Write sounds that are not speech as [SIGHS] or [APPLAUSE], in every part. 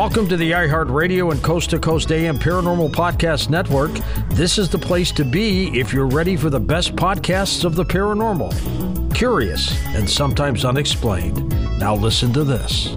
Welcome to the iHeartRadio and Coast to Coast AM Paranormal Podcast Network. This is the place to be if you're ready for the best podcasts of the paranormal. Curious and sometimes unexplained. Now listen to this.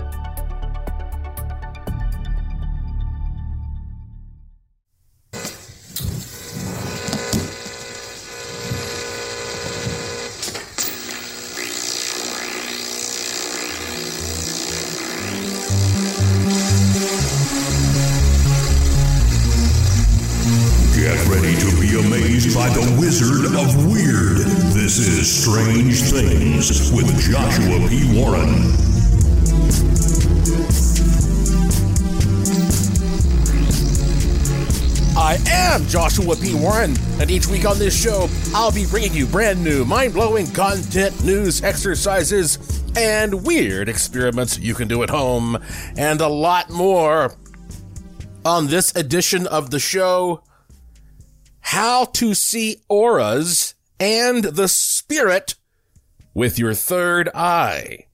I am Joshua P. Warren, and each week on this show, I'll be bringing you brand new, mind blowing content, news, exercises, and weird experiments you can do at home, and a lot more. On this edition of the show, how to see auras and the spirit with your third eye.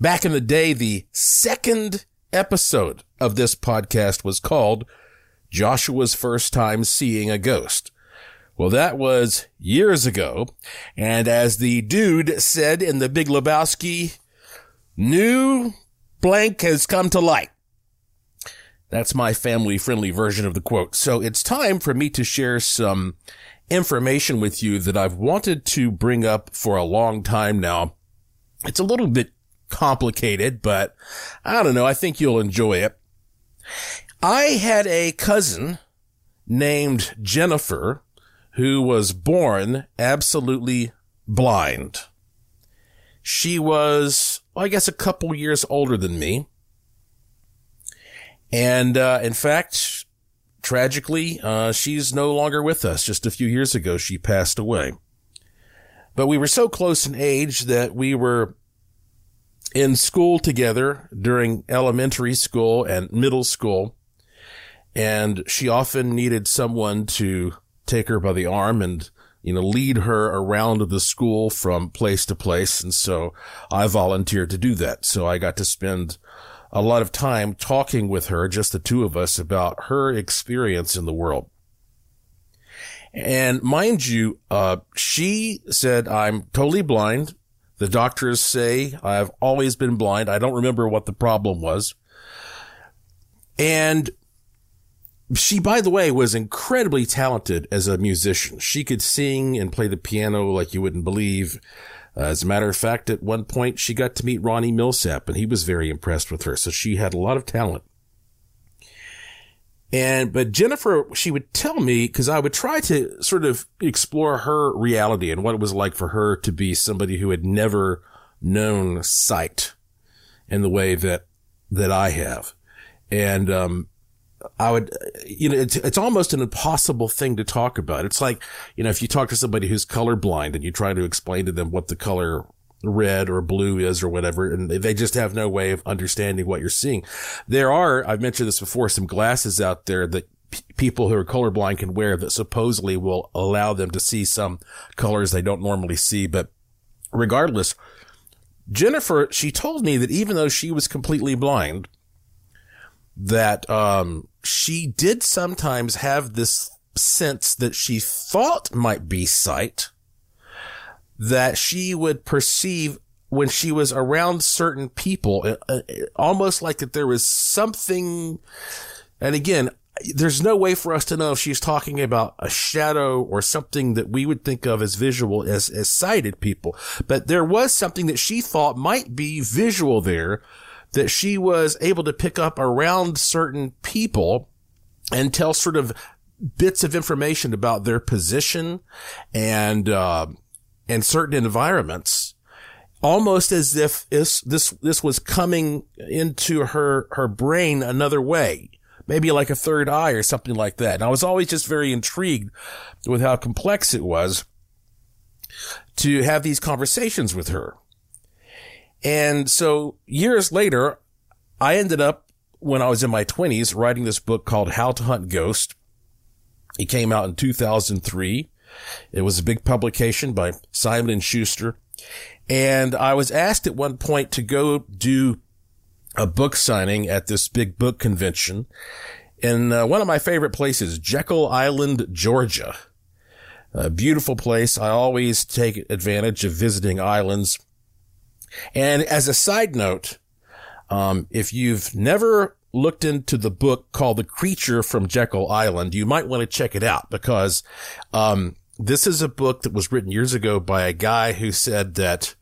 Back in the day, the second episode of this podcast was called Joshua's First Time Seeing a Ghost. Well, that was years ago. And as the dude said in the Big Lebowski, new blank has come to light. That's my family friendly version of the quote. So it's time for me to share some information with you that I've wanted to bring up for a long time now. It's a little bit complicated, but I don't know. I think you'll enjoy it. I had a cousin named Jennifer who was born absolutely blind. She was, well, I guess, a couple years older than me. And, uh, in fact, tragically, uh, she's no longer with us. Just a few years ago, she passed away. But we were so close in age that we were in school together during elementary school and middle school. And she often needed someone to take her by the arm and you know, lead her around the school from place to place. And so I volunteered to do that. So I got to spend a lot of time talking with her, just the two of us about her experience in the world. And mind you, uh, she said, I'm totally blind. The doctors say I've always been blind. I don't remember what the problem was. And she, by the way, was incredibly talented as a musician. She could sing and play the piano like you wouldn't believe. Uh, as a matter of fact, at one point she got to meet Ronnie Milsap and he was very impressed with her. So she had a lot of talent. And, but Jennifer, she would tell me, cause I would try to sort of explore her reality and what it was like for her to be somebody who had never known sight in the way that, that I have. And, um, I would, you know, it's, it's almost an impossible thing to talk about. It's like, you know, if you talk to somebody who's colorblind and you try to explain to them what the color red or blue is or whatever, and they just have no way of understanding what you're seeing. There are, I've mentioned this before, some glasses out there that people who are colorblind can wear that supposedly will allow them to see some colors they don't normally see. But regardless, Jennifer, she told me that even though she was completely blind, that, um, she did sometimes have this sense that she thought might be sight that she would perceive when she was around certain people, uh, uh, almost like that there was something. And again, there's no way for us to know if she's talking about a shadow or something that we would think of as visual as, as sighted people. But there was something that she thought might be visual there that she was able to pick up around certain people and tell sort of bits of information about their position and, uh, and certain environments almost as if this, this, this was coming into her, her brain another way, maybe like a third eye or something like that. And I was always just very intrigued with how complex it was to have these conversations with her. And so years later, I ended up when I was in my twenties writing this book called How to Hunt Ghost. It came out in 2003. It was a big publication by Simon and Schuster. And I was asked at one point to go do a book signing at this big book convention in uh, one of my favorite places, Jekyll Island, Georgia. A beautiful place. I always take advantage of visiting islands. And as a side note, um, if you've never looked into the book called The Creature from Jekyll Island, you might want to check it out because, um, this is a book that was written years ago by a guy who said that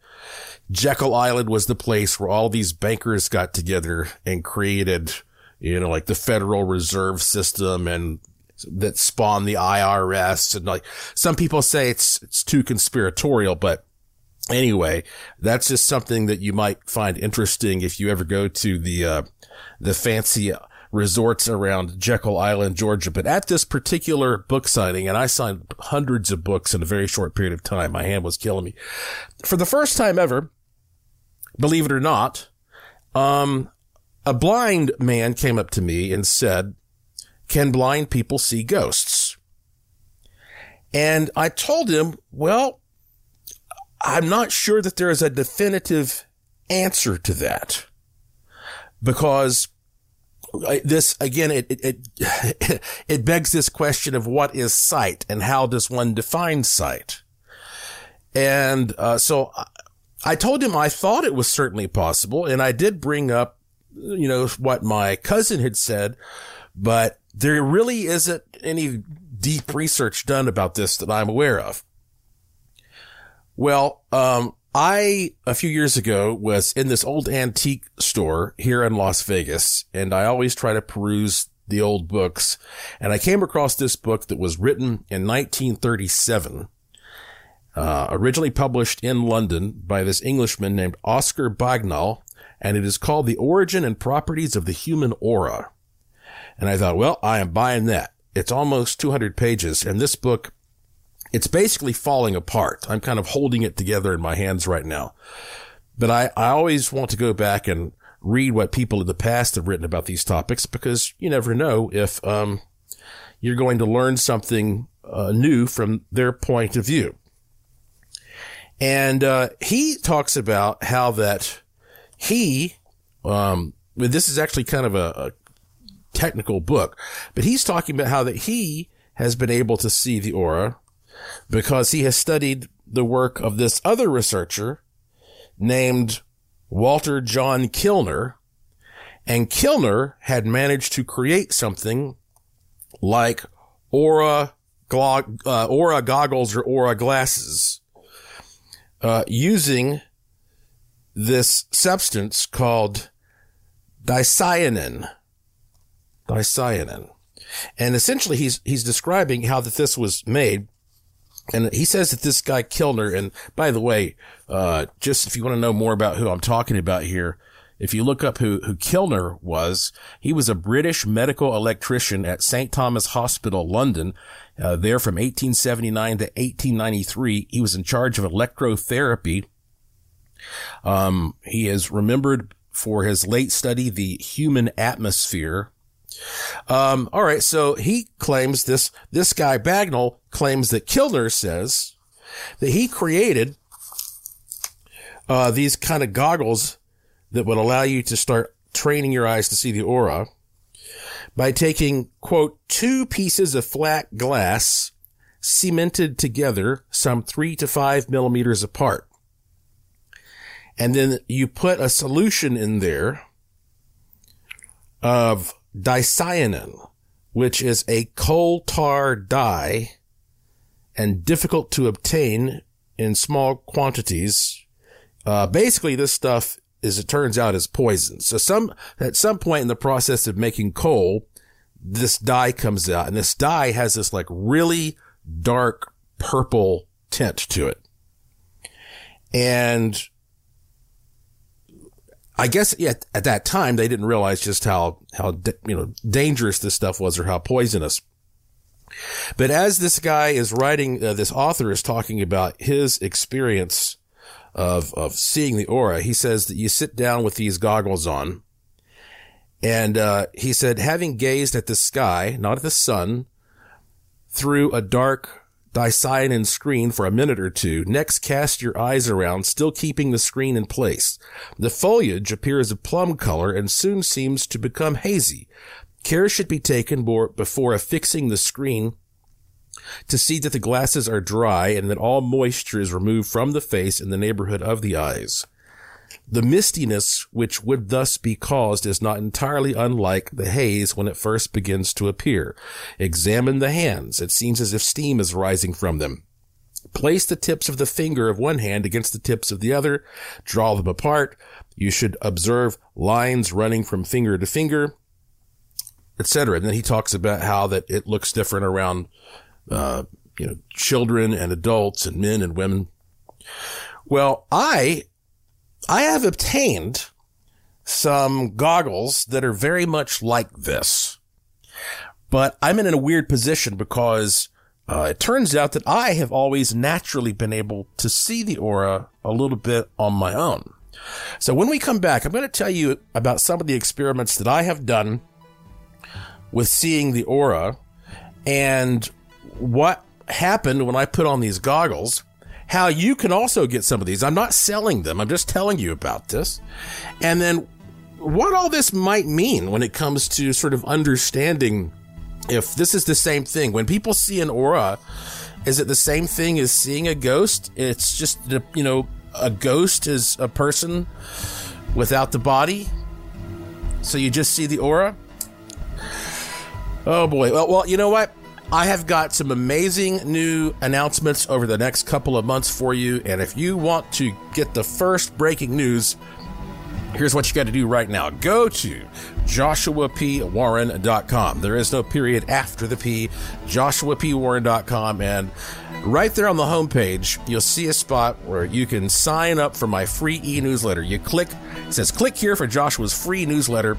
Jekyll Island was the place where all these bankers got together and created, you know, like the Federal Reserve System and that spawned the IRS. And like some people say it's, it's too conspiratorial, but anyway, that's just something that you might find interesting if you ever go to the, uh, the fancy resorts around Jekyll Island, Georgia. But at this particular book signing, and I signed hundreds of books in a very short period of time, my hand was killing me. For the first time ever, believe it or not, um, a blind man came up to me and said, can blind people see ghosts? And I told him, well, I'm not sure that there is a definitive answer to that because this again, it, it, it, [LAUGHS] it begs this question of what is sight and how does one define sight? And, uh, so I told him I thought it was certainly possible. And I did bring up, you know, what my cousin had said, but there really isn't any deep research done about this that I'm aware of. Well, um, I, a few years ago, was in this old antique store here in Las Vegas, and I always try to peruse the old books. And I came across this book that was written in 1937, uh, originally published in London by this Englishman named Oscar Bagnall, and it is called The Origin and Properties of the Human Aura. And I thought, well, I am buying that. It's almost 200 pages, and this book it's basically falling apart. I'm kind of holding it together in my hands right now. But I, I always want to go back and read what people in the past have written about these topics because you never know if, um, you're going to learn something uh, new from their point of view. And uh, he talks about how that he, um, this is actually kind of a, a technical book, but he's talking about how that he has been able to see the aura because he has studied the work of this other researcher named Walter John Kilner. And Kilner had managed to create something like aura, uh, aura goggles or aura glasses, uh, using this substance called dicyanin. Dicyanin. And essentially he's, he's describing how that this was made. And he says that this guy Kilner, and by the way, uh, just if you want to know more about who I'm talking about here, if you look up who, who Kilner was, he was a British medical electrician at St. Thomas Hospital, London. Uh, there from 1879 to 1893, he was in charge of electrotherapy. Um, he is remembered for his late study, the human atmosphere. Um, all right. So he claims this, this guy Bagnall claims that Kilner says that he created, uh, these kind of goggles that would allow you to start training your eyes to see the aura by taking, quote, two pieces of flat glass cemented together some three to five millimeters apart. And then you put a solution in there of dicyanin, which is a coal tar dye and difficult to obtain in small quantities. Uh, basically, this stuff as it turns out, is poison. So some, at some point in the process of making coal, this dye comes out and this dye has this like really dark purple tint to it. And I guess yeah, at that time they didn't realize just how, how, you know, dangerous this stuff was or how poisonous. But as this guy is writing, uh, this author is talking about his experience of, of seeing the aura, he says that you sit down with these goggles on. And, uh, he said, having gazed at the sky, not at the sun, through a dark dicyanin screen for a minute or two, next cast your eyes around, still keeping the screen in place. The foliage appears a plum color and soon seems to become hazy. Care should be taken before affixing the screen to see that the glasses are dry and that all moisture is removed from the face in the neighborhood of the eyes. The mistiness which would thus be caused is not entirely unlike the haze when it first begins to appear. Examine the hands. It seems as if steam is rising from them. Place the tips of the finger of one hand against the tips of the other. Draw them apart. You should observe lines running from finger to finger, etc. And then he talks about how that it looks different around uh, you know, children and adults and men and women. Well, I, I have obtained some goggles that are very much like this, but I'm in a weird position because uh, it turns out that I have always naturally been able to see the aura a little bit on my own. So when we come back, I'm going to tell you about some of the experiments that I have done with seeing the aura and what happened when I put on these goggles, how you can also get some of these. I'm not selling them. I'm just telling you about this. And then what all this might mean when it comes to sort of understanding if this is the same thing. When people see an aura, is it the same thing as seeing a ghost? It's just, you know, a ghost is a person without the body. So you just see the aura? Oh boy. Well, well, you know what? I have got some amazing new announcements over the next couple of months for you. And if you want to get the first breaking news, here's what you got to do right now. Go to joshuapwarren.com. There is no period after the P, joshuapwarren.com. And right there on the homepage, you'll see a spot where you can sign up for my free e-newsletter. You click, it says click here for Joshua's free newsletter.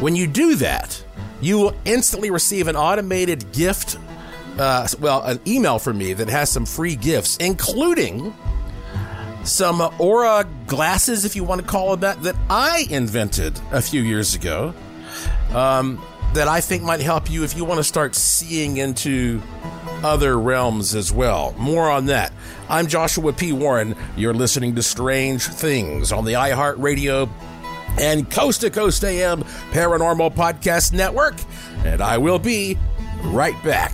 When you do that, you will instantly receive an automated gift, uh, well, an email from me that has some free gifts, including some Aura glasses, if you want to call it that, that I invented a few years ago. Um, that I think might help you if you want to start seeing into other realms as well. More on that. I'm Joshua P. Warren. You're listening to Strange Things on the iHeartRadio and Coast to Coast AM Paranormal Podcast Network. And I will be right back.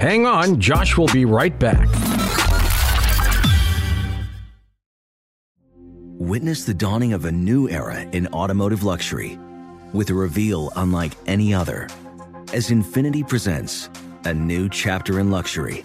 Hang on, Josh will be right back. Witness the dawning of a new era in automotive luxury with a reveal unlike any other as Infiniti presents a new chapter in luxury,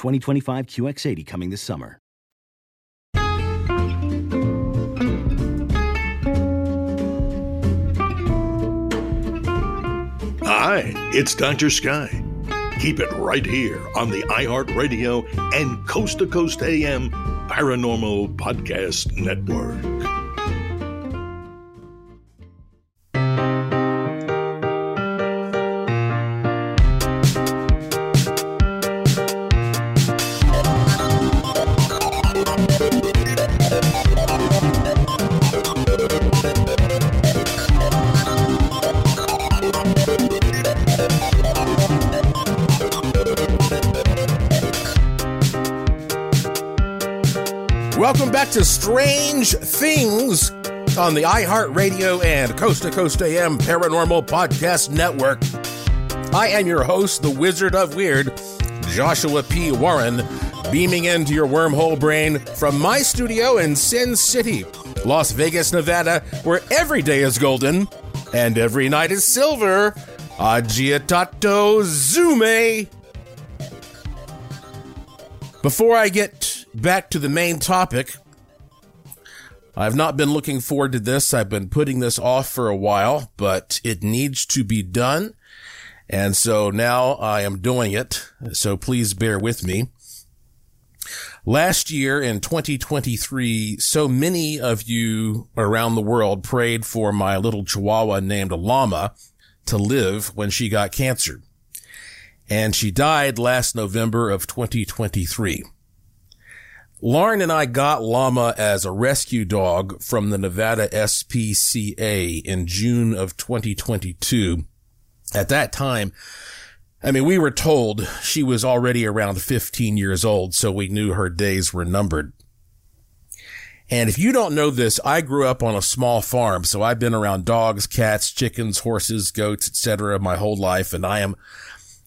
2025 QX80 coming this summer. Hi, it's Dr. Sky. Keep it right here on the iHeartRadio and Coast to Coast AM Paranormal Podcast Network. To Strange Things on the iHeartRadio and Coast to Coast AM Paranormal Podcast Network. I am your host, the Wizard of Weird, Joshua P. Warren. beaming into your wormhole brain from my studio in Sin City, Las Vegas, Nevada, where every day is golden and every night is silver. Agitato Zume. Before I get back to the main topic, I've not been looking forward to this. I've been putting this off for a while, but it needs to be done. And so now I am doing it. So please bear with me. Last year in 2023, so many of you around the world prayed for my little chihuahua named Llama to live when she got cancer. And she died last November of 2023. Lauren and I got Llama as a rescue dog from the Nevada SPCA in June of 2022. At that time, I mean, we were told she was already around 15 years old, so we knew her days were numbered. And if you don't know this, I grew up on a small farm, so I've been around dogs, cats, chickens, horses, goats, etc. my whole life, and I am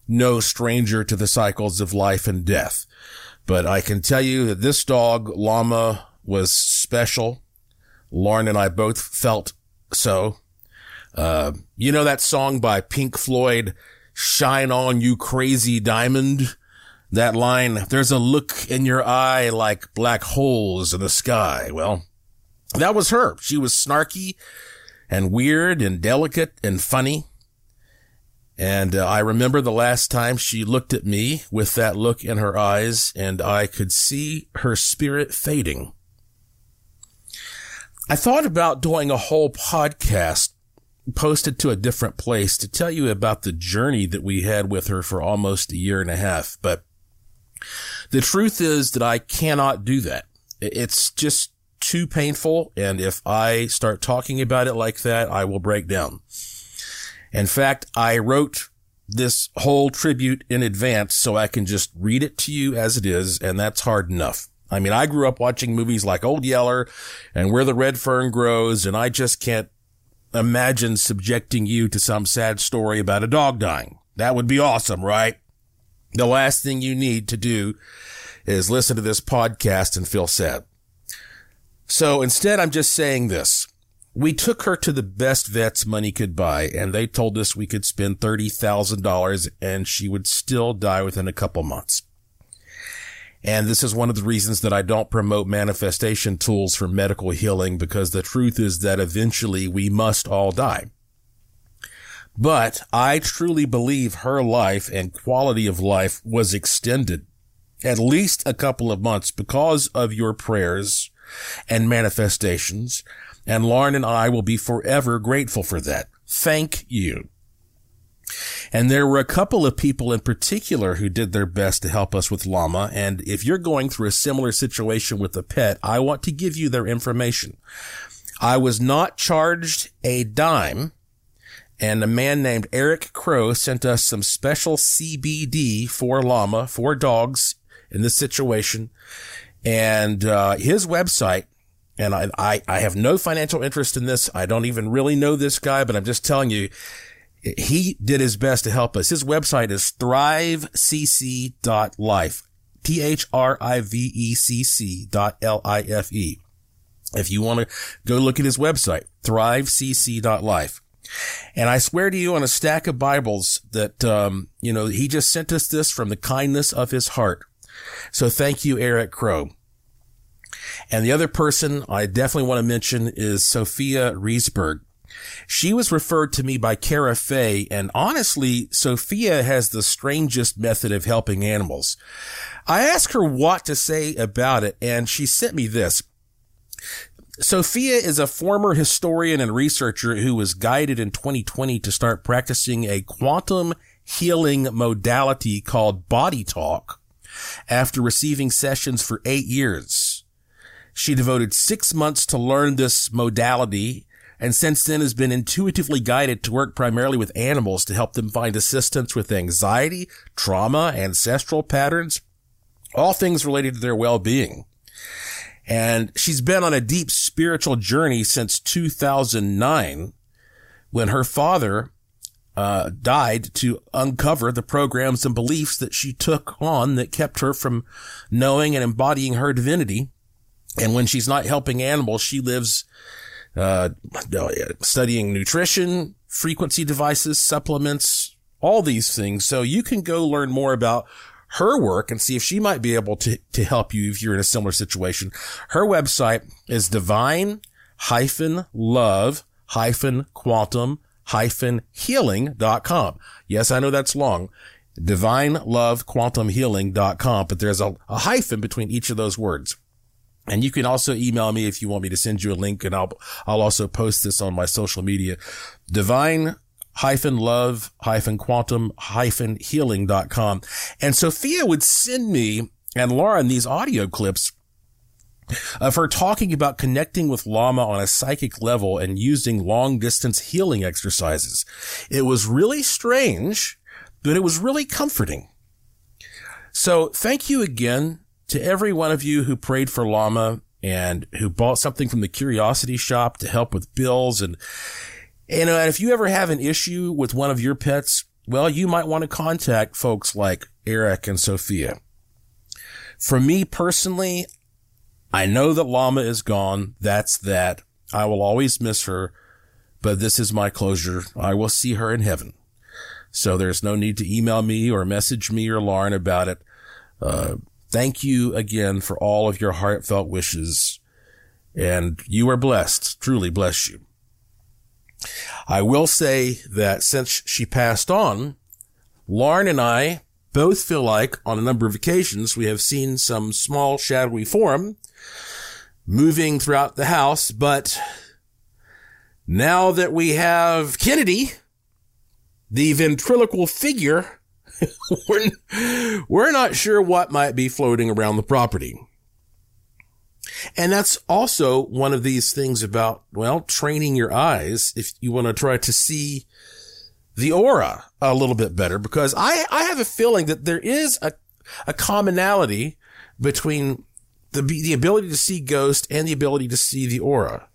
no stranger to the cycles of life and death. But I can tell you that this dog, Llama, was special. Lauren and I both felt so. Uh, you know that song by Pink Floyd, Shine On You Crazy Diamond? That line, there's a look in your eye like black holes in the sky. Well, that was her. She was snarky and weird and delicate and funny. And uh, I remember the last time she looked at me with that look in her eyes and I could see her spirit fading. I thought about doing a whole podcast posted to a different place to tell you about the journey that we had with her for almost a year and a half. But the truth is that I cannot do that. It's just too painful. And if I start talking about it like that, I will break down. In fact, I wrote this whole tribute in advance so I can just read it to you as it is. And that's hard enough. I mean, I grew up watching movies like Old Yeller and Where the Red Fern Grows, and I just can't imagine subjecting you to some sad story about a dog dying. That would be awesome, right? The last thing you need to do is listen to this podcast and feel sad. So instead, I'm just saying this. We took her to the best vets money could buy, and they told us we could spend $30,000 and she would still die within a couple months. And this is one of the reasons that I don't promote manifestation tools for medical healing because the truth is that eventually we must all die. But I truly believe her life and quality of life was extended at least a couple of months because of your prayers and manifestations. And Lauren and I will be forever grateful for that. Thank you. And there were a couple of people in particular who did their best to help us with llama. And if you're going through a similar situation with a pet, I want to give you their information. I was not charged a dime and a man named Eric Crow sent us some special CBD for llama, for dogs in this situation. And, uh, his website, and I, I, I have no financial interest in this. I don't even really know this guy, but I'm just telling you, he did his best to help us. His website is thrivecc.life. T-H-R-I-V-E-C-C dot L-I-F-E. If you want to go look at his website, thrivecc.life. And I swear to you on a stack of Bibles that, um, you know, he just sent us this from the kindness of his heart. So thank you, Eric Crow. And the other person I definitely want to mention is Sophia Riesberg. She was referred to me by Kara Fay, and honestly, Sophia has the strangest method of helping animals. I asked her what to say about it, and she sent me this. Sophia is a former historian and researcher who was guided in 2020 to start practicing a quantum healing modality called body talk after receiving sessions for eight years. She devoted six months to learn this modality and since then has been intuitively guided to work primarily with animals to help them find assistance with anxiety, trauma, ancestral patterns, all things related to their well-being. And she's been on a deep spiritual journey since 2009 when her father uh, died to uncover the programs and beliefs that she took on that kept her from knowing and embodying her divinity. And when she's not helping animals, she lives, uh, studying nutrition, frequency devices, supplements, all these things. So you can go learn more about her work and see if she might be able to, to help you if you're in a similar situation. Her website is divine hyphen love hyphen quantum hyphen healing.com. Yes, I know that's long. Divine love quantum healing.com, but there's a, a hyphen between each of those words. And you can also email me if you want me to send you a link and I'll, I'll also post this on my social media. Divine hyphen love hyphen quantum hyphen healing.com. And Sophia would send me and Lauren these audio clips of her talking about connecting with Llama on a psychic level and using long distance healing exercises. It was really strange, but it was really comforting. So thank you again to every one of you who prayed for Llama and who bought something from the curiosity shop to help with bills. And, you know, and if you ever have an issue with one of your pets, well, you might want to contact folks like Eric and Sophia. For me personally, I know that Llama is gone. That's that. I will always miss her, but this is my closure. I will see her in heaven. So there's no need to email me or message me or Lauren about it. Uh, thank you again for all of your heartfelt wishes. And you are blessed, truly bless you. I will say that since she passed on, Lauren and I both feel like on a number of occasions we have seen some small shadowy form moving throughout the house. But now that we have Kennedy, the ventriloquial figure, [LAUGHS] we're, we're not sure what might be floating around the property. And that's also one of these things about, well, training your eyes if you want to try to see the aura a little bit better, because I, I have a feeling that there is a, a commonality between the the ability to see ghost and the ability to see the aura.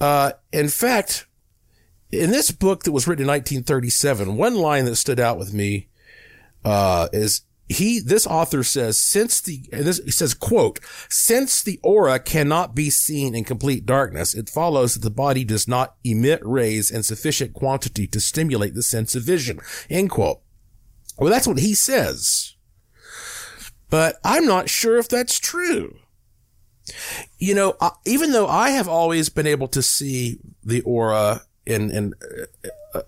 Uh, in fact, in this book that was written in 1937, one line that stood out with me uh, is he this author says since the this he says quote since the aura cannot be seen in complete darkness it follows that the body does not emit rays in sufficient quantity to stimulate the sense of vision end quote well that's what he says but I'm not sure if that's true. You know, even though I have always been able to see the aura in, in, uh,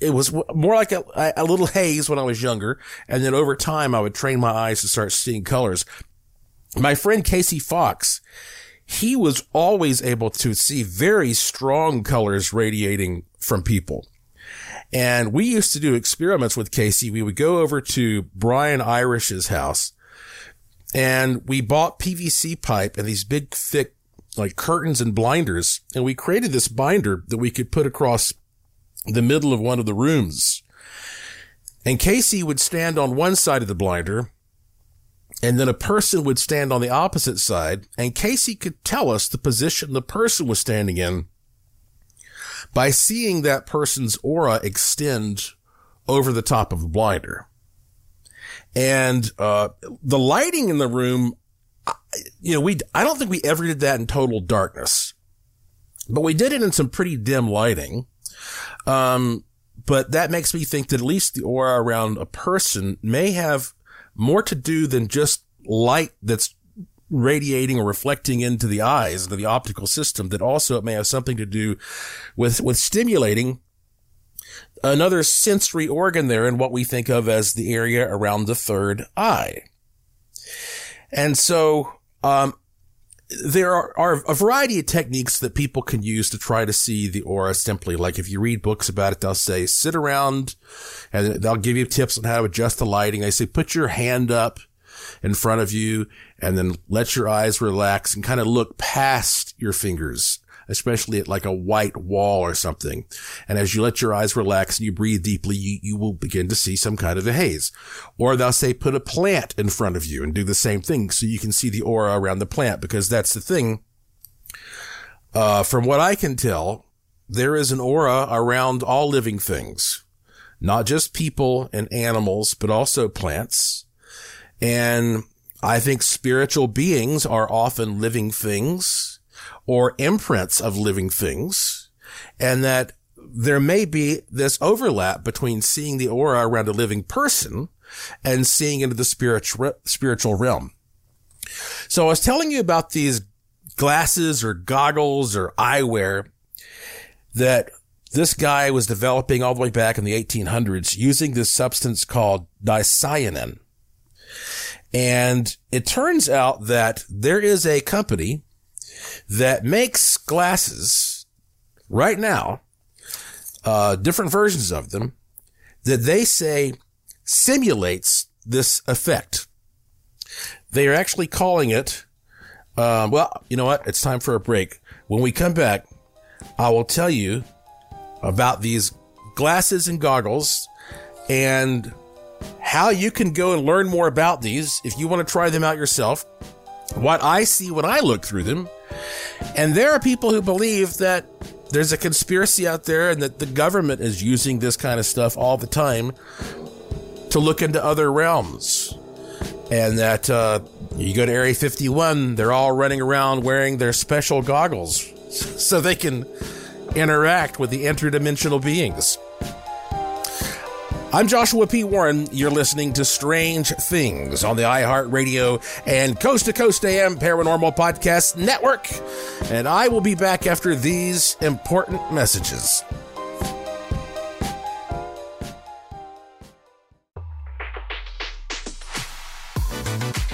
it was more like a, a little haze when I was younger. And then over time, I would train my eyes to start seeing colors. My friend Casey Fox, he was always able to see very strong colors radiating from people. And we used to do experiments with Casey. We would go over to Brian Irish's house and we bought PVC pipe and these big thick like curtains and blinders. And we created this binder that we could put across the middle of one of the rooms. And Casey would stand on one side of the blinder and then a person would stand on the opposite side and Casey could tell us the position the person was standing in by seeing that person's aura extend over the top of the blinder. And, uh, the lighting in the room, you know, we, I don't think we ever did that in total darkness, but we did it in some pretty dim lighting. Um, but that makes me think that at least the aura around a person may have more to do than just light that's radiating or reflecting into the eyes, into the optical system, that also it may have something to do with, with stimulating another sensory organ there in what we think of as the area around the third eye. And so, um, there are, are, a variety of techniques that people can use to try to see the aura simply. Like if you read books about it, they'll say sit around and they'll give you tips on how to adjust the lighting. They say put your hand up in front of you and then let your eyes relax and kind of look past your fingers especially at like a white wall or something. And as you let your eyes relax and you breathe deeply, you, you will begin to see some kind of a haze. Or they'll say put a plant in front of you and do the same thing so you can see the aura around the plant because that's the thing. Uh, from what I can tell, there is an aura around all living things. not just people and animals, but also plants. And I think spiritual beings are often living things or imprints of living things and that there may be this overlap between seeing the aura around a living person and seeing into the spiritual, spiritual realm. So I was telling you about these glasses or goggles or eyewear that this guy was developing all the way back in the 1800s using this substance called dicyanin. And it turns out that there is a company that makes glasses right now, uh, different versions of them that they say simulates this effect. They are actually calling it, uh, well, you know what? It's time for a break. When we come back, I will tell you about these glasses and goggles and how you can go and learn more about these if you want to try them out yourself. What I see when I look through them. And there are people who believe that there's a conspiracy out there and that the government is using this kind of stuff all the time to look into other realms. And that uh, you go to Area 51, they're all running around wearing their special goggles [LAUGHS] so they can interact with the interdimensional beings. I'm Joshua P. Warren. You're listening to Strange Things on the iHeartRadio and Coast to Coast AM Paranormal Podcast Network. And I will be back after these important messages.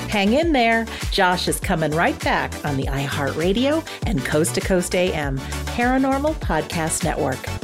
Hang in there. Josh is coming right back on the iHeartRadio and Coast to Coast AM Paranormal Podcast Network.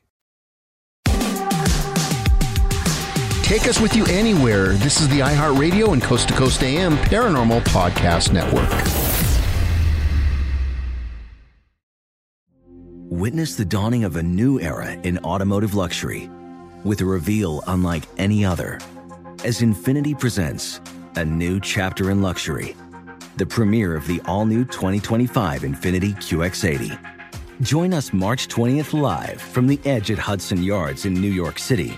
Take us with you anywhere. This is the iHeartRadio and Coast to Coast AM Paranormal Podcast Network. Witness the dawning of a new era in automotive luxury with a reveal unlike any other as Infiniti presents a new chapter in luxury, the premiere of the all new 2025 Infiniti QX80. Join us March 20th live from the edge at Hudson Yards in New York City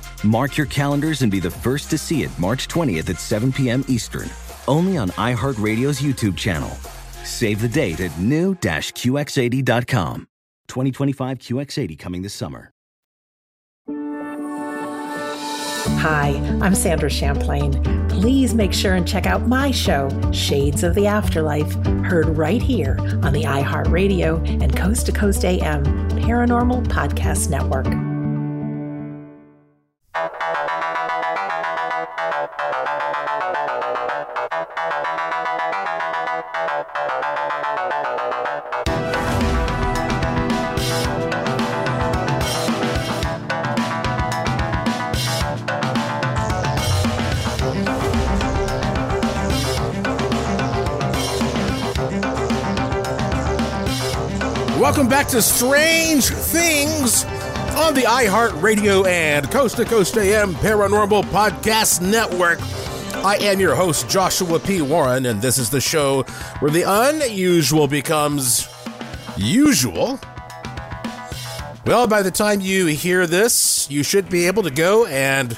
Mark your calendars and be the first to see it March 20th at 7 p.m. Eastern, only on iHeartRadio's YouTube channel. Save the date at new-QX80.com. 2025 QX80 coming this summer. Hi, I'm Sandra Champlain. Please make sure and check out my show, Shades of the Afterlife, heard right here on the iHeartRadio and Coast to Coast AM Paranormal Podcast Network. Back to Strange Things on the iHeartRadio and Coast to Coast AM Paranormal Podcast Network. I am your host, Joshua P. Warren, and this is the show where the unusual becomes usual. Well, by the time you hear this, you should be able to go and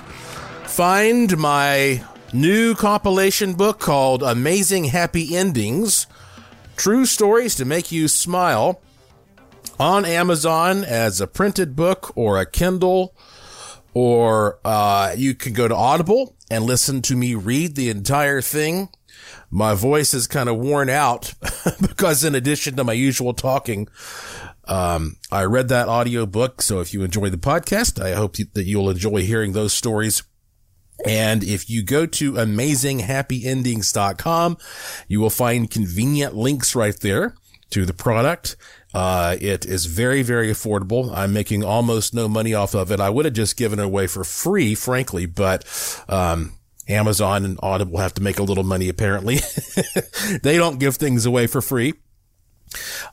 find my new compilation book called Amazing Happy Endings True Stories to Make You Smile on Amazon as a printed book or a Kindle, or uh, you can go to Audible and listen to me read the entire thing. My voice is kind of worn out [LAUGHS] because in addition to my usual talking, um, I read that audio book. So if you enjoy the podcast, I hope that you'll enjoy hearing those stories. And if you go to amazinghappyendings.com, you will find convenient links right there to the product. Uh, it is very, very affordable. I'm making almost no money off of it. I would have just given it away for free, frankly, but, um, Amazon and Audible have to make a little money apparently. [LAUGHS] they don't give things away for free.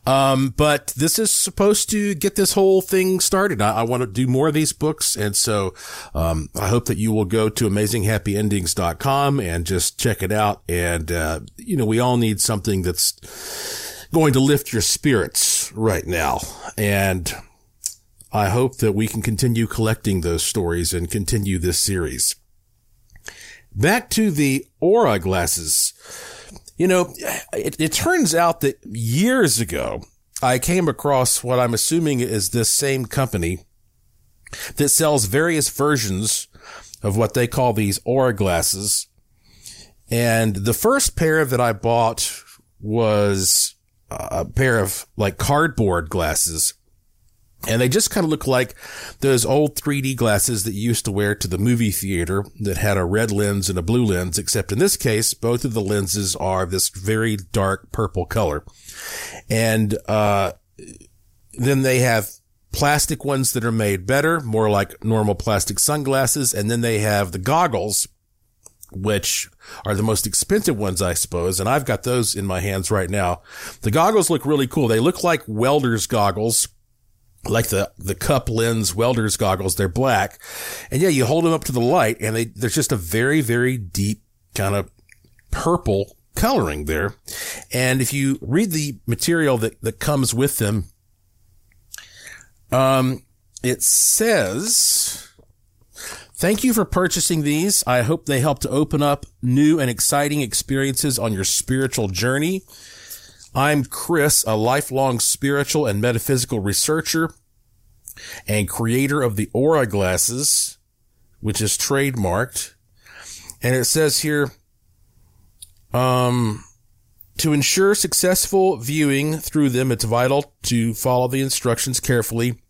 Um, but this is supposed to get this whole thing started. I, I want to do more of these books. And so, um, I hope that you will go to amazinghappyendings.com and just check it out. And, uh, you know, we all need something that's, going to lift your spirits right now. And I hope that we can continue collecting those stories and continue this series. Back to the Aura glasses. You know, it, it turns out that years ago, I came across what I'm assuming is this same company that sells various versions of what they call these Aura glasses. And the first pair that I bought was a pair of like cardboard glasses. And they just kind of look like those old 3D glasses that you used to wear to the movie theater that had a red lens and a blue lens, except in this case, both of the lenses are this very dark purple color. And, uh, then they have plastic ones that are made better, more like normal plastic sunglasses. And then they have the goggles which are the most expensive ones, I suppose. And I've got those in my hands right now. The goggles look really cool. They look like welder's goggles, like the, the cup lens welder's goggles. They're black. And yeah, you hold them up to the light and they, there's just a very, very deep kind of purple coloring there. And if you read the material that, that comes with them, um, it says, Thank you for purchasing these. I hope they help to open up new and exciting experiences on your spiritual journey. I'm Chris, a lifelong spiritual and metaphysical researcher and creator of the Aura glasses, which is trademarked. And it says here, um, to ensure successful viewing through them, it's vital to follow the instructions carefully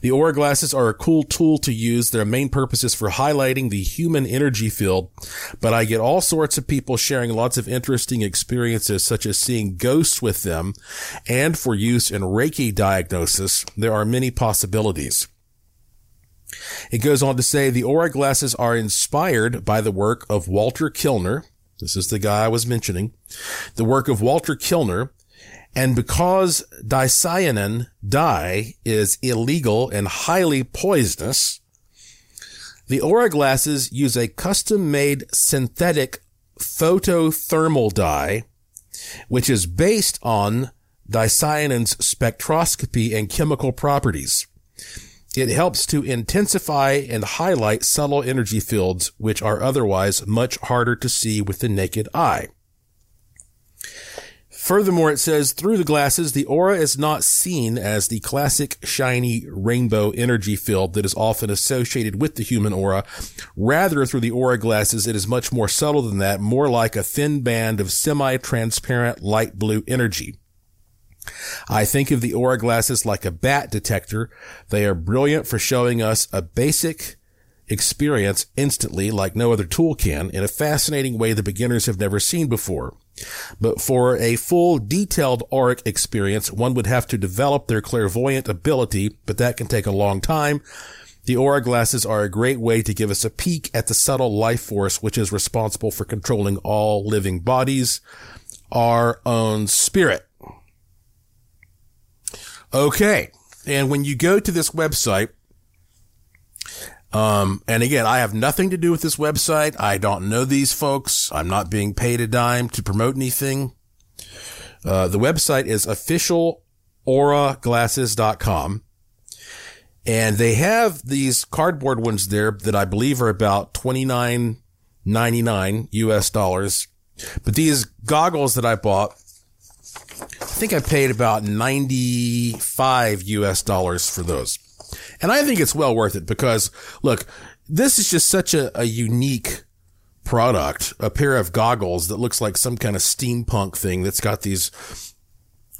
the aura glasses are a cool tool to use. Their main purpose is for highlighting the human energy field, but I get all sorts of people sharing lots of interesting experiences, such as seeing ghosts with them, and for use in Reiki diagnosis, there are many possibilities. It goes on to say the aura glasses are inspired by the work of Walter Kilner. This is the guy I was mentioning. The work of Walter Kilner, and because dicyanin dye is illegal and highly poisonous, the Aura glasses use a custom made synthetic photothermal dye, which is based on dicyanin's spectroscopy and chemical properties. It helps to intensify and highlight subtle energy fields, which are otherwise much harder to see with the naked eye. Furthermore, it says through the glasses, the aura is not seen as the classic shiny rainbow energy field that is often associated with the human aura. Rather, through the aura glasses, it is much more subtle than that, more like a thin band of semi-transparent light blue energy. I think of the aura glasses like a bat detector. They are brilliant for showing us a basic experience instantly like no other tool can in a fascinating way the beginners have never seen before. But for a full detailed auric experience, one would have to develop their clairvoyant ability, but that can take a long time. The aura glasses are a great way to give us a peek at the subtle life force which is responsible for controlling all living bodies, our own spirit. Okay. And when you go to this website, um, and again, I have nothing to do with this website. I don't know these folks. I'm not being paid a dime to promote anything. Uh, the website is officialauraglasses.com. And they have these cardboard ones there that I believe are about twenty nine ninety nine US dollars. But these goggles that I bought I think I paid about 95 US dollars for those. And I think it's well worth it because look, this is just such a, a unique product, a pair of goggles that looks like some kind of steampunk thing that's got these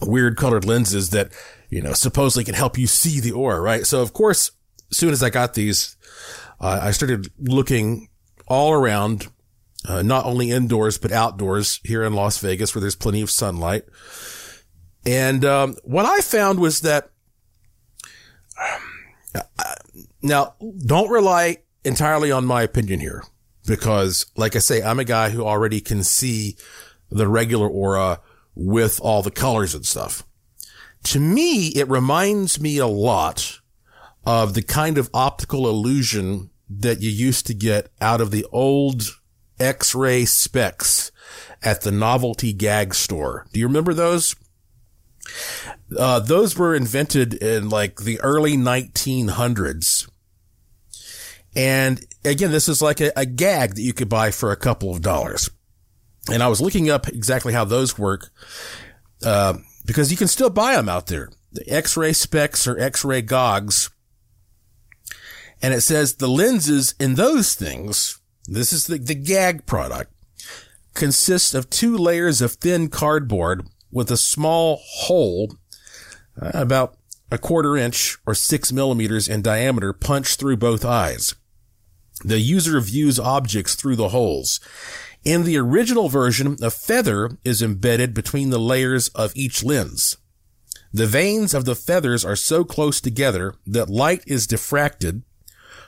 weird colored lenses that, you know, supposedly can help you see the aura, right? So of course, as soon as I got these, uh, I started looking all around, uh, not only indoors, but outdoors here in Las Vegas where there's plenty of sunlight. And um, what I found was that um, now don't rely entirely on my opinion here because, like I say, I'm a guy who already can see the regular aura with all the colors and stuff. To me, it reminds me a lot of the kind of optical illusion that you used to get out of the old X-ray specs at the novelty gag store. Do you remember those? Uh, those were invented in like the early 1900s. And again, this is like a, a, gag that you could buy for a couple of dollars. And I was looking up exactly how those work, uh, because you can still buy them out there. The X-ray specs or X-ray gogs. And it says the lenses in those things, this is the, the gag product, consists of two layers of thin cardboard with a small hole Uh, about a quarter inch or six millimeters in diameter punched through both eyes. The user views objects through the holes. In the original version, a feather is embedded between the layers of each lens. The vanes of the feathers are so close together that light is diffracted,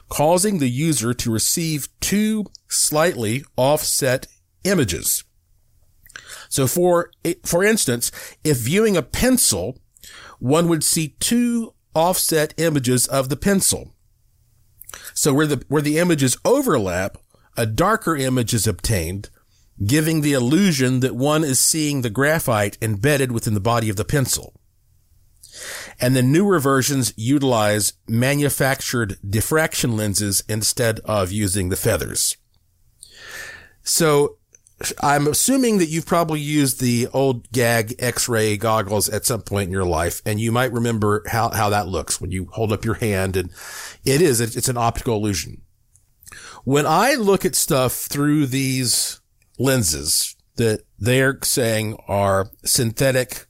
causing the user to receive two slightly offset images. So for, for instance, if viewing a pencil, one would see two offset images of the pencil. So where the, where the images overlap, a darker image is obtained, giving the illusion that one is seeing the graphite embedded within the body of the pencil. And the newer versions utilize manufactured diffraction lenses instead of using the feathers. So I'm assuming that you've probably used the old gag x-ray goggles at some point in your life and you might remember how, how that looks when you hold up your hand and it is, it's an optical illusion. When I look at stuff through these lenses that they're saying are synthetic,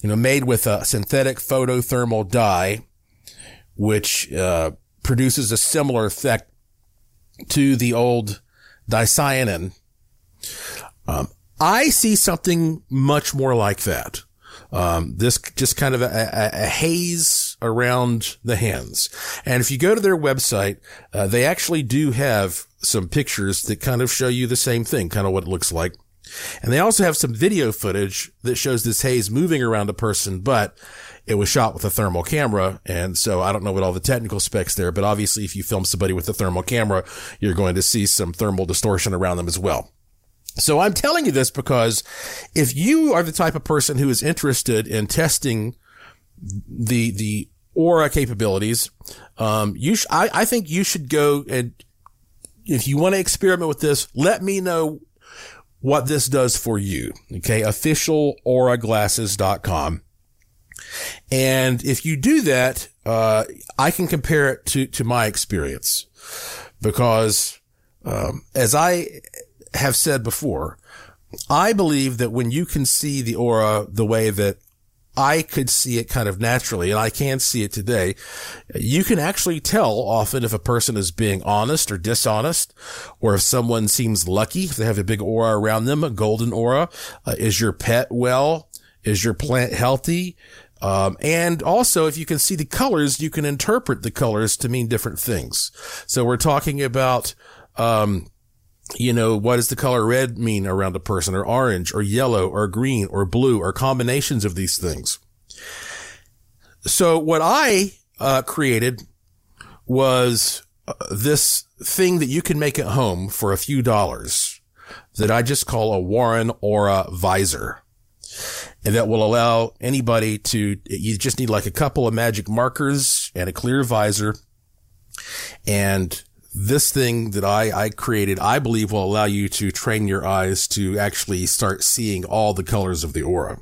you know, made with a synthetic photothermal dye, which, uh, produces a similar effect to the old dicyanin um, I see something much more like that. Um, this just kind of a, a, a, haze around the hands. And if you go to their website, uh, they actually do have some pictures that kind of show you the same thing, kind of what it looks like. And they also have some video footage that shows this haze moving around a person, but it was shot with a thermal camera. And so I don't know what all the technical specs there, but obviously if you film somebody with a thermal camera, you're going to see some thermal distortion around them as well. So I'm telling you this because if you are the type of person who is interested in testing the, the aura capabilities, um, you sh- I, I think you should go and if you want to experiment with this, let me know what this does for you. Okay. Officialauraglasses.com. And if you do that, uh, I can compare it to, to my experience because, um, as I have said before, I believe that when you can see the aura the way that I could see it kind of naturally, and I can see it today. You can actually tell often if a person is being honest or dishonest, or if someone seems lucky, if they have a big aura around them, a golden aura. Uh, is your pet well? Is your plant healthy? Um, and also, if you can see the colors, you can interpret the colors to mean different things. So we're talking about, um, you know, what does the color red mean around a person or orange or yellow or green or blue or combinations of these things? So what I uh, created was uh, this thing that you can make at home for a few dollars that I just call a Warren Aura visor. And that will allow anybody to, you just need like a couple of magic markers and a clear visor and this thing that I, I created, I believe will allow you to train your eyes to actually start seeing all the colors of the aura.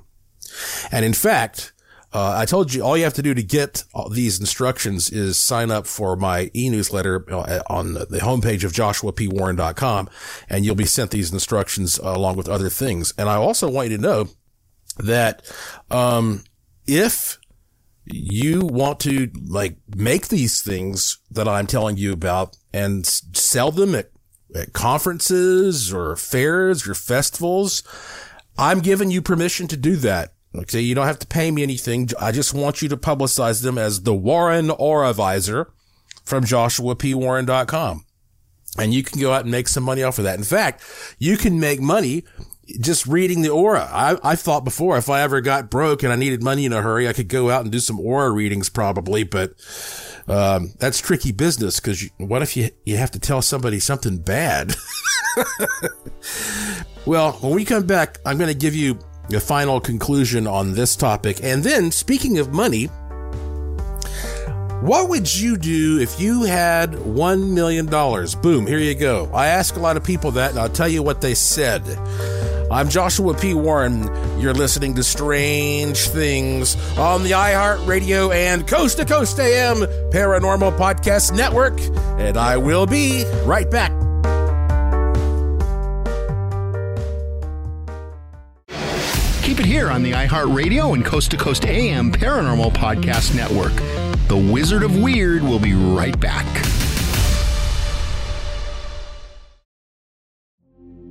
And in fact, uh, I told you all you have to do to get these instructions is sign up for my e-newsletter uh, on the homepage of joshuapwarren.com and you'll be sent these instructions along with other things. And I also want you to know that, um, if you want to like make these things that I'm telling you about and sell them at, at conferences or fairs or festivals, I'm giving you permission to do that. Okay. You don't have to pay me anything. I just want you to publicize them as the Warren Aura Visor from joshuapwarren.com. And you can go out and make some money off of that. In fact, you can make money just reading the aura. I, I thought before if I ever got broke and I needed money in a hurry, I could go out and do some aura readings probably, but, um, that's tricky business because what if you, you have to tell somebody something bad? [LAUGHS] well, when we come back, I'm going to give you a final conclusion on this topic. And then speaking of money, what would you do if you had $1 million? Boom, here you go. I ask a lot of people that, and I'll tell you what they said. I'm Joshua P. Warren. You're listening to Strange Things on the iHeartRadio and Coast to Coast AM Paranormal Podcast Network, and I will be right back. Keep it here on the iHeartRadio and Coast to Coast AM Paranormal Podcast Network. The Wizard of Weird will be right back.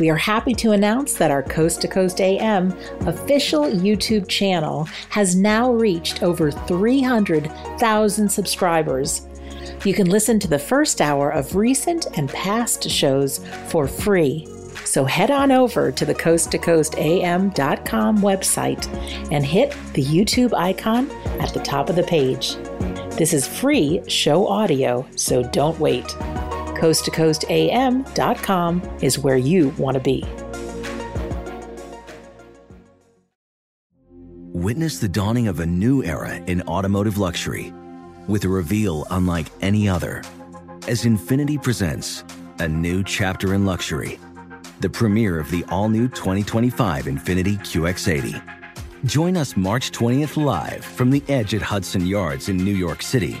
We are happy to announce that our Coast to Coast AM official YouTube channel has now reached over 300,000 subscribers. You can listen to the first hour of recent and past shows for free. So head on over to the coast to coast am.com website and hit the YouTube icon at the top of the page. This is free show audio, so don't wait. Coast to coast is where you want to be. Witness the dawning of a new era in automotive luxury with a reveal unlike any other as Infiniti presents a new chapter in luxury, the premiere of the all new 2025 Infiniti QX80. Join us March 20th live from the edge at Hudson Yards in New York City,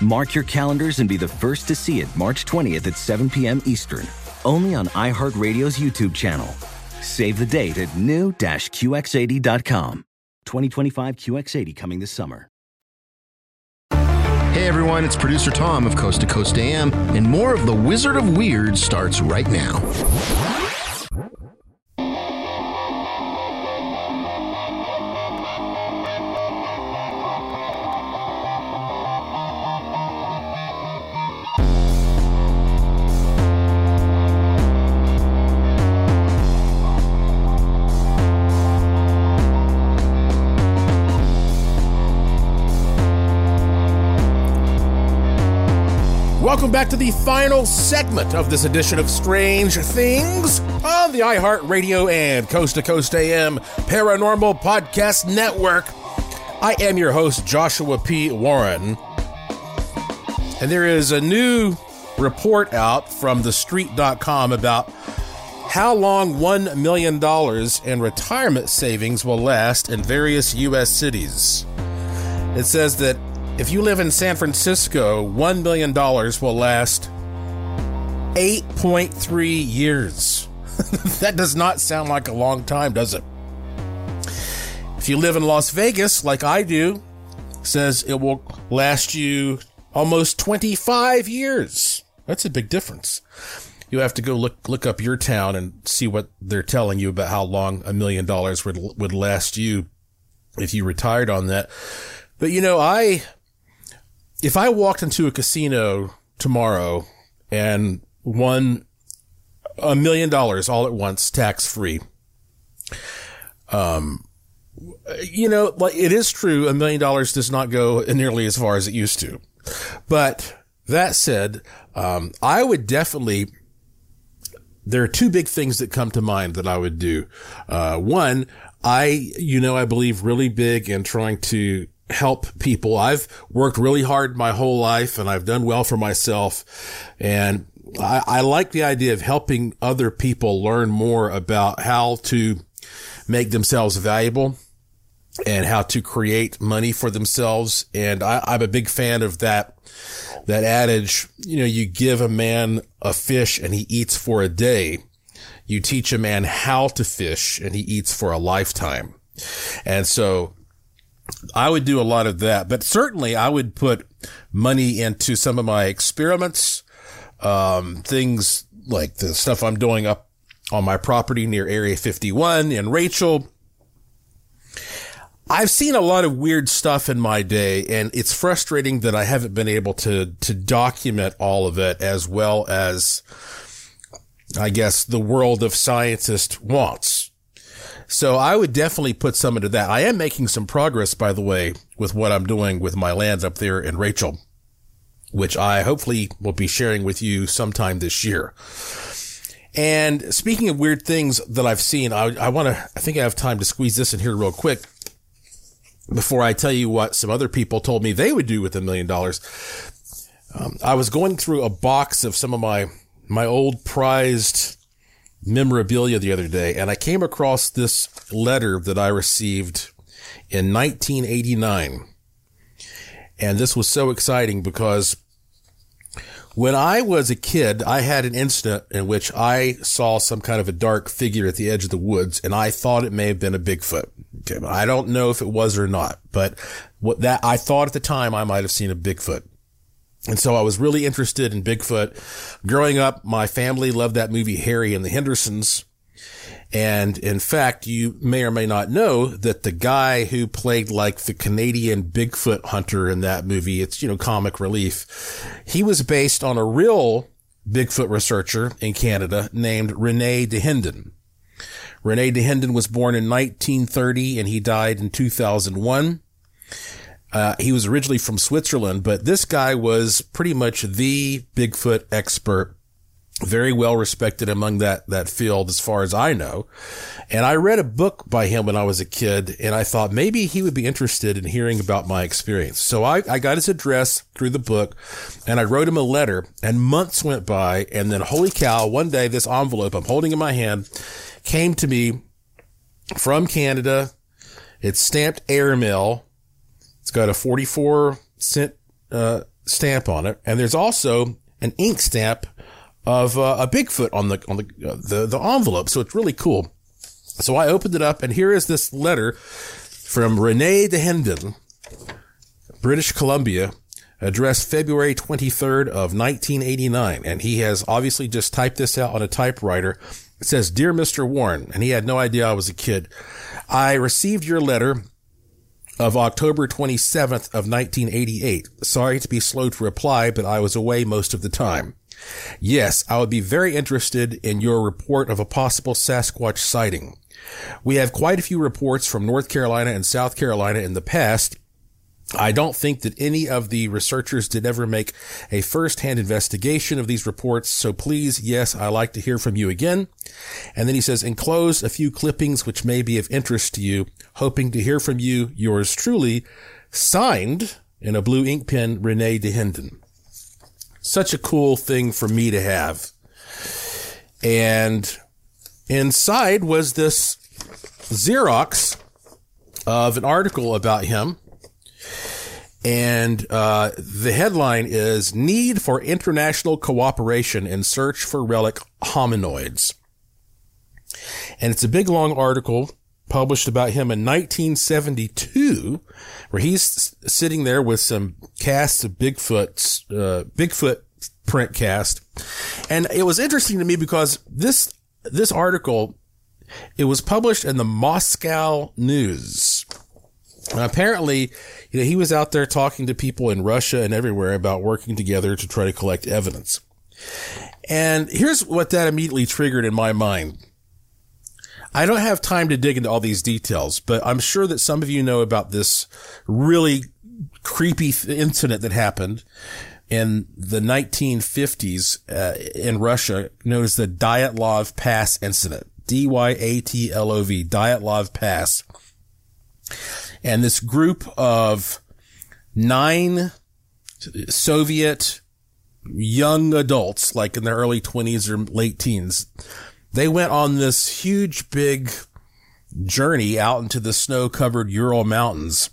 Mark your calendars and be the first to see it March 20th at 7 p.m. Eastern, only on iHeartRadio's YouTube channel. Save the date at new-QX80.com. 2025 QX80 coming this summer. Hey everyone, it's producer Tom of Coast to Coast AM, and more of the Wizard of Weird starts right now. Welcome back to the final segment of this edition of Strange Things on the iHeartRadio and Coast to Coast AM Paranormal Podcast Network. I am your host, Joshua P. Warren. And there is a new report out from TheStreet.com about how long $1 million in retirement savings will last in various U.S. cities. It says that if you live in San Francisco, $1 million will last 8.3 years. [LAUGHS] that does not sound like a long time, does it? If you live in Las Vegas, like I do, says it will last you almost 25 years. That's a big difference. You have to go look look up your town and see what they're telling you about how long a million dollars would would last you if you retired on that. But you know, I if I walked into a casino tomorrow and won a million dollars all at once, tax free, um, you know, like it is true, a million dollars does not go nearly as far as it used to. But that said, um, I would definitely. There are two big things that come to mind that I would do. Uh, one, I, you know, I believe really big in trying to help people. I've worked really hard my whole life and I've done well for myself. And I, I, like the idea of helping other people learn more about how to make themselves valuable and how to create money for themselves. And I, I'm a big fan of that, that adage, you know, you give a man a fish and he eats for a day. You teach a man how to fish and he eats for a lifetime. And so I would do a lot of that, but certainly I would put money into some of my experiments, um, things like the stuff I'm doing up on my property near Area 51 in Rachel. I've seen a lot of weird stuff in my day, and it's frustrating that I haven't been able to to document all of it as well as I guess the world of scientists wants. So I would definitely put some into that. I am making some progress, by the way, with what I'm doing with my lands up there in Rachel, which I hopefully will be sharing with you sometime this year. And speaking of weird things that I've seen, I, I want to, I think I have time to squeeze this in here real quick before I tell you what some other people told me they would do with a million dollars. Um, I was going through a box of some of my, my old prized memorabilia the other day, and I came across this letter that I received in 1989. And this was so exciting because when I was a kid, I had an incident in which I saw some kind of a dark figure at the edge of the woods and I thought it may have been a Bigfoot. Okay, I don't know if it was or not, but what that I thought at the time I might have seen a Bigfoot. And so I was really interested in Bigfoot. Growing up, my family loved that movie Harry and the Hendersons. And in fact, you may or may not know that the guy who played like the Canadian Bigfoot hunter in that movie, it's, you know, comic relief. He was based on a real Bigfoot researcher in Canada named Rene Dahinden. Rene Dahinden was born in 1930 and he died in 2001. Uh, he was originally from Switzerland, but this guy was pretty much the Bigfoot expert, very well respected among that, that field as far as I know. And I read a book by him when I was a kid and I thought maybe he would be interested in hearing about my experience. So I, I got his address through the book and I wrote him a letter and months went by. And then holy cow, one day this envelope I'm holding in my hand came to me from Canada. It's stamped airmail it's got a 44 cent uh, stamp on it, and there's also an ink stamp of uh, a Bigfoot on the on the, uh, the the envelope. So it's really cool. So I opened it up, and here is this letter from Rene Dahinden, British Columbia, addressed February 23rd of 1989. And he has obviously just typed this out on a typewriter. It says, Dear Mr. Warren, and he had no idea I was a kid. I received your letter of October 27th of 1988. Sorry to be slow to reply, but I was away most of the time. Yes, I would be very interested in your report of a possible Sasquatch sighting. We have quite a few reports from North Carolina and South Carolina in the past, I don't think that any of the researchers did ever make a first-hand investigation of these reports. So please, yes, I like to hear from you again. And then he says, enclose a few clippings which may be of interest to you. Hoping to hear from you, yours truly, signed in a blue ink pen, Rene Dahinden. Such a cool thing for me to have. And inside was this Xerox of an article about him and uh, the headline is Need for International Cooperation in Search for Relic Hominoids. And it's a big long article published about him in 1972, where he's sitting there with some casts of Bigfoot's, uh, Bigfoot print cast. And it was interesting to me because this, this article, it was published in the Moscow News. And apparently, you know, he was out there talking to people in Russia and everywhere about working together to try to collect evidence. And here's what that immediately triggered in my mind. I don't have time to dig into all these details, but I'm sure that some of you know about this really creepy incident that happened in the 1950s uh, in Russia, known as the Dyatlov Pass incident. D-Y-A-T-L-O-V, Dyatlov Pass. And this group of nine Soviet young adults, like in their early 20s or late teens, they went on this huge, big journey out into the snow covered Ural Mountains.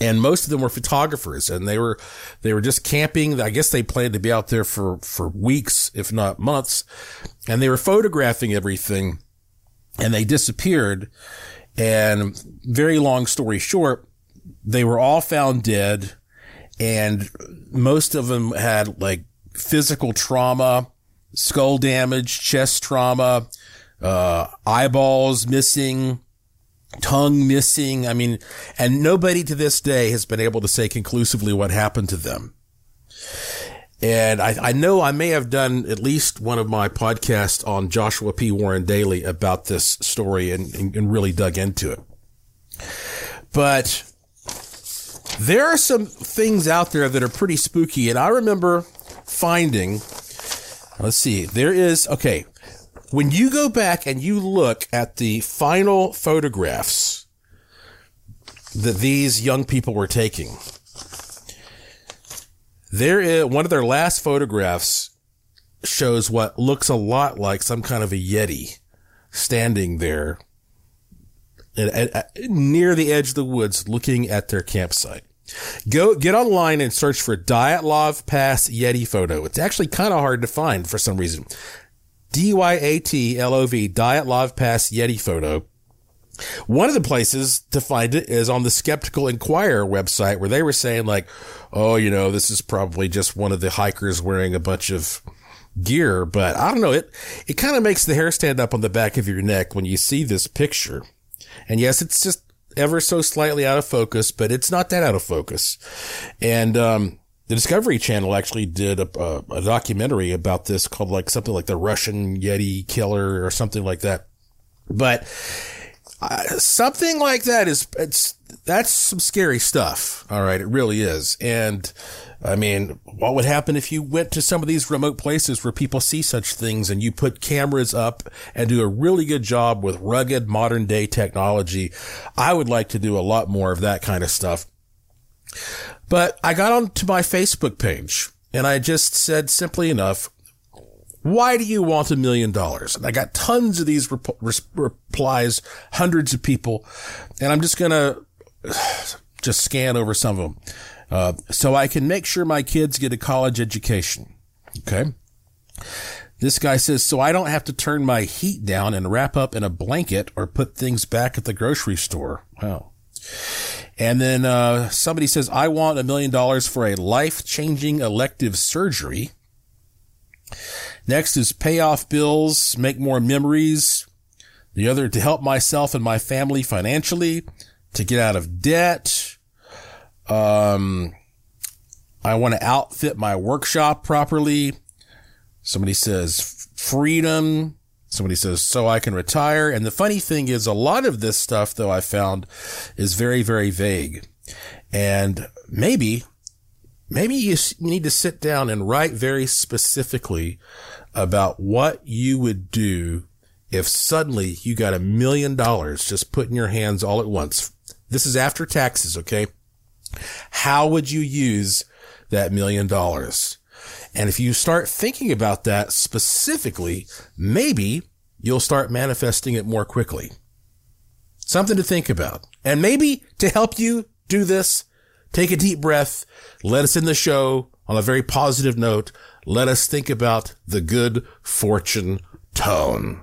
And most of them were photographers and they were, they were just camping. I guess they planned to be out there for, for weeks, if not months. And they were photographing everything and they disappeared. And very long story short, they were all found dead and most of them had like physical trauma, skull damage, chest trauma, uh, eyeballs missing, tongue missing. I mean, and nobody to this day has been able to say conclusively what happened to them. And I, I know I may have done at least one of my podcasts on Joshua P. Warren Daily about this story and, and, and really dug into it. But there are some things out there that are pretty spooky. And I remember finding, let's see, there is, okay, when you go back and you look at the final photographs that these young people were taking, there is one of their last photographs shows what looks a lot like some kind of a yeti standing there at, at, near the edge of the woods looking at their campsite. Go get online and search for Dyatlov Pass Yeti photo. It's actually kind of hard to find for some reason. D Y A T L O V Dyatlov Pass Yeti photo. One of the places to find it is on the Skeptical Inquirer website where they were saying like, oh, you know, this is probably just one of the hikers wearing a bunch of gear, but I don't know. It, it kind of makes the hair stand up on the back of your neck when you see this picture. And yes, it's just ever so slightly out of focus, but it's not that out of focus. And, um, the Discovery Channel actually did a, a, a, documentary about this called like something like the Russian Yeti killer or something like that. But something like that is, it's, that's some scary stuff. All right. It really is. And I mean, what would happen if you went to some of these remote places where people see such things and you put cameras up and do a really good job with rugged modern day technology? I would like to do a lot more of that kind of stuff. But I got onto my Facebook page and I just said simply enough, why do you want a million dollars? And I got tons of these rep- replies, hundreds of people, and I'm just to [SIGHS] just scan over some of them. Uh, so I can make sure my kids get a college education. Okay. This guy says, so I don't have to turn my heat down and wrap up in a blanket or put things back at the grocery store. Wow. And then uh, somebody says, I want a million dollars for a life changing elective surgery. Next is pay off bills, make more memories. The other to help myself and my family financially, to get out of debt. Um, I want to outfit my workshop properly. Somebody says freedom, Somebody says, so I can retire. And the funny thing is a lot of this stuff, though, I found is very, very vague. And maybe, maybe you need to sit down and write very specifically about what you would do if suddenly you got a million dollars just put in your hands all at once. This is after taxes. Okay. How would you use that million dollars? And if you start thinking about that specifically, maybe you'll start manifesting it more quickly. Something to think about. And maybe to help you do this, take a deep breath, let us in the show on a very positive note. Let us think about the good fortune tone.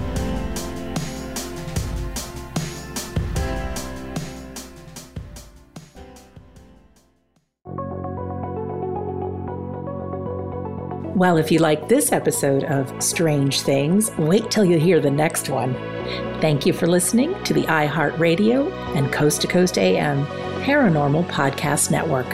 Well, if you like this episode of Strange Things, wait till you hear the next one. Thank you for listening to the iHeartRadio and Coast to Coast AM Paranormal Podcast Network.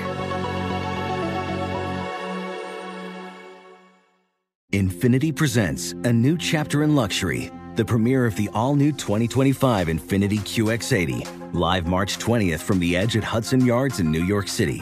Infiniti presents a new chapter in luxury, the premiere of the all new 2025 Infiniti QX80, live March 20th from the edge at Hudson Yards in New York City,